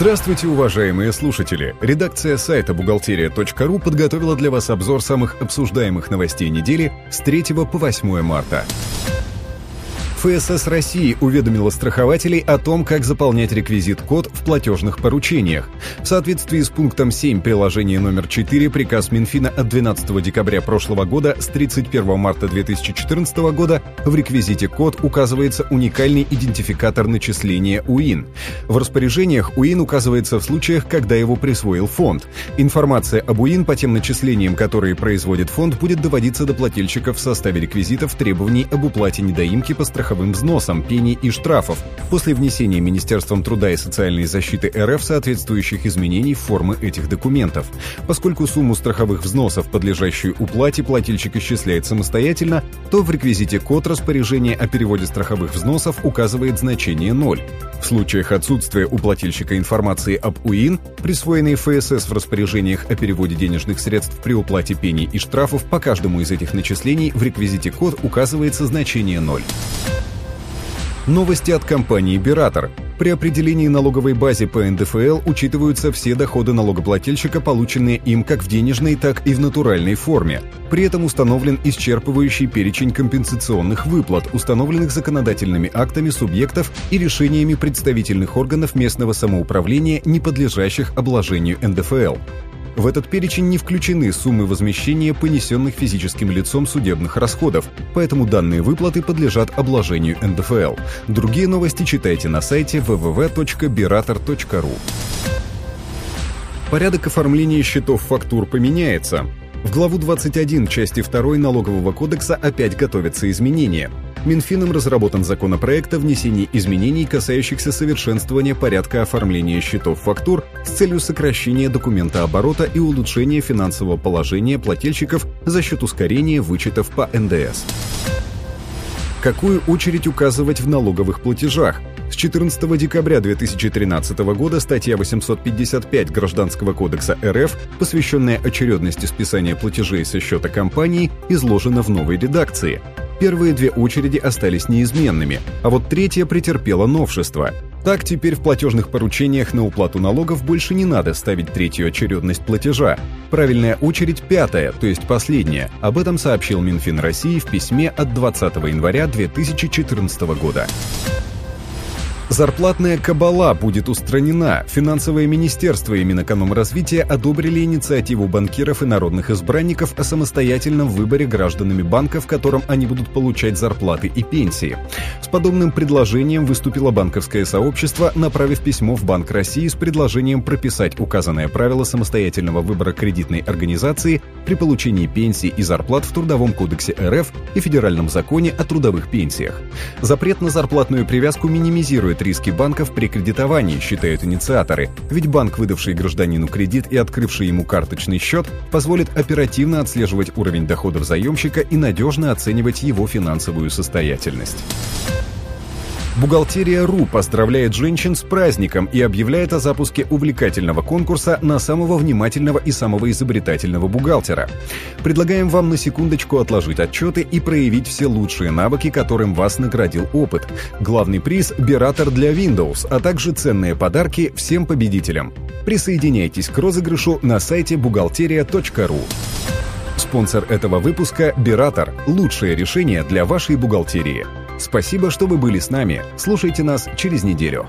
Здравствуйте, уважаемые слушатели! Редакция сайта бухгалтерия.ру подготовила для вас обзор самых обсуждаемых новостей недели с 3 по 8 марта. ФСС России уведомила страхователей о том, как заполнять реквизит-код в платежных поручениях. В соответствии с пунктом 7 приложения номер 4 приказ Минфина от 12 декабря прошлого года с 31 марта 2014 года в реквизите код указывается уникальный идентификатор начисления УИН. В распоряжениях УИН указывается в случаях, когда его присвоил фонд. Информация об УИН по тем начислениям, которые производит фонд, будет доводиться до плательщиков в составе реквизитов требований об уплате недоимки по страховым страховым взносам, пений и штрафов после внесения Министерством труда и социальной защиты РФ соответствующих изменений формы этих документов. Поскольку сумму страховых взносов, подлежащую уплате, плательщик исчисляет самостоятельно, то в реквизите код распоряжения о переводе страховых взносов указывает значение 0. В случаях отсутствия у плательщика информации об УИН, присвоенной ФСС в распоряжениях о переводе денежных средств при уплате пений и штрафов по каждому из этих начислений в реквизите код указывается значение 0. Новости от компании «Биратор». При определении налоговой базы по НДФЛ учитываются все доходы налогоплательщика, полученные им как в денежной, так и в натуральной форме. При этом установлен исчерпывающий перечень компенсационных выплат, установленных законодательными актами субъектов и решениями представительных органов местного самоуправления, не подлежащих обложению НДФЛ. В этот перечень не включены суммы возмещения понесенных физическим лицом судебных расходов, поэтому данные выплаты подлежат обложению НДФЛ. Другие новости читайте на сайте www.berator.ru. Порядок оформления счетов фактур поменяется. В главу 21 части 2 Налогового кодекса опять готовятся изменения – Минфином разработан законопроект о внесении изменений, касающихся совершенствования порядка оформления счетов фактур с целью сокращения документа оборота и улучшения финансового положения плательщиков за счет ускорения вычетов по НДС. Какую очередь указывать в налоговых платежах? С 14 декабря 2013 года статья 855 Гражданского кодекса РФ, посвященная очередности списания платежей со счета компании, изложена в новой редакции. Первые две очереди остались неизменными, а вот третья претерпела новшество. Так, теперь в платежных поручениях на уплату налогов больше не надо ставить третью очередность платежа. Правильная очередь пятая, то есть последняя. Об этом сообщил Минфин России в письме от 20 января 2014 года. Зарплатная кабала будет устранена. Финансовое министерство и Минэкономразвития одобрили инициативу банкиров и народных избранников о самостоятельном выборе гражданами банка, в котором они будут получать зарплаты и пенсии. С подобным предложением выступило банковское сообщество, направив письмо в Банк России с предложением прописать указанное правило самостоятельного выбора кредитной организации при получении пенсий и зарплат в Трудовом кодексе РФ и Федеральном законе о трудовых пенсиях. Запрет на зарплатную привязку минимизирует снижает риски банков при кредитовании, считают инициаторы. Ведь банк, выдавший гражданину кредит и открывший ему карточный счет, позволит оперативно отслеживать уровень доходов заемщика и надежно оценивать его финансовую состоятельность. Бухгалтерия.ру поздравляет женщин с праздником и объявляет о запуске увлекательного конкурса на самого внимательного и самого изобретательного бухгалтера. Предлагаем вам на секундочку отложить отчеты и проявить все лучшие навыки, которым вас наградил опыт. Главный приз – Биратор для Windows, а также ценные подарки всем победителям. Присоединяйтесь к розыгрышу на сайте бухгалтерия.ру. Спонсор этого выпуска – Биратор – лучшее решение для вашей бухгалтерии. Спасибо, что вы были с нами. Слушайте нас через неделю.